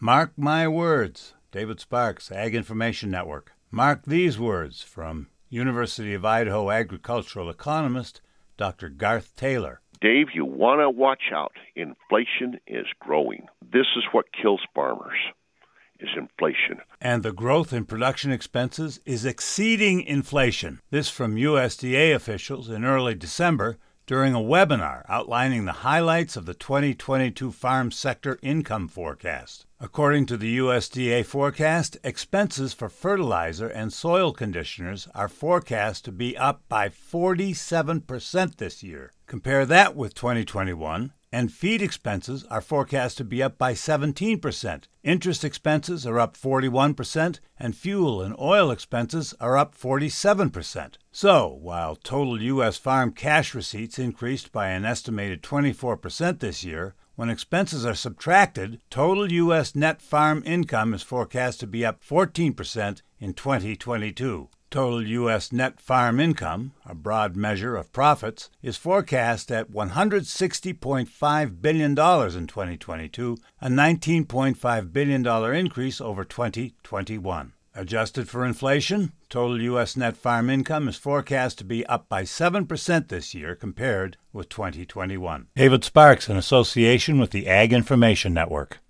Mark my words. David Sparks, Ag Information Network. Mark these words from University of Idaho agricultural economist Dr. Garth Taylor. Dave, you want to watch out. Inflation is growing. This is what kills farmers. Is inflation. And the growth in production expenses is exceeding inflation. This from USDA officials in early December during a webinar outlining the highlights of the 2022 farm sector income forecast. According to the USDA forecast, expenses for fertilizer and soil conditioners are forecast to be up by 47% this year. Compare that with 2021, and feed expenses are forecast to be up by 17%. Interest expenses are up 41%, and fuel and oil expenses are up 47%. So, while total U.S. farm cash receipts increased by an estimated 24% this year, when expenses are subtracted, total U.S. net farm income is forecast to be up 14% in 2022. Total U.S. net farm income, a broad measure of profits, is forecast at $160.5 billion in 2022, a $19.5 billion increase over 2021. Adjusted for inflation, total U.S. net farm income is forecast to be up by 7% this year compared with 2021. David Sparks, in association with the Ag Information Network.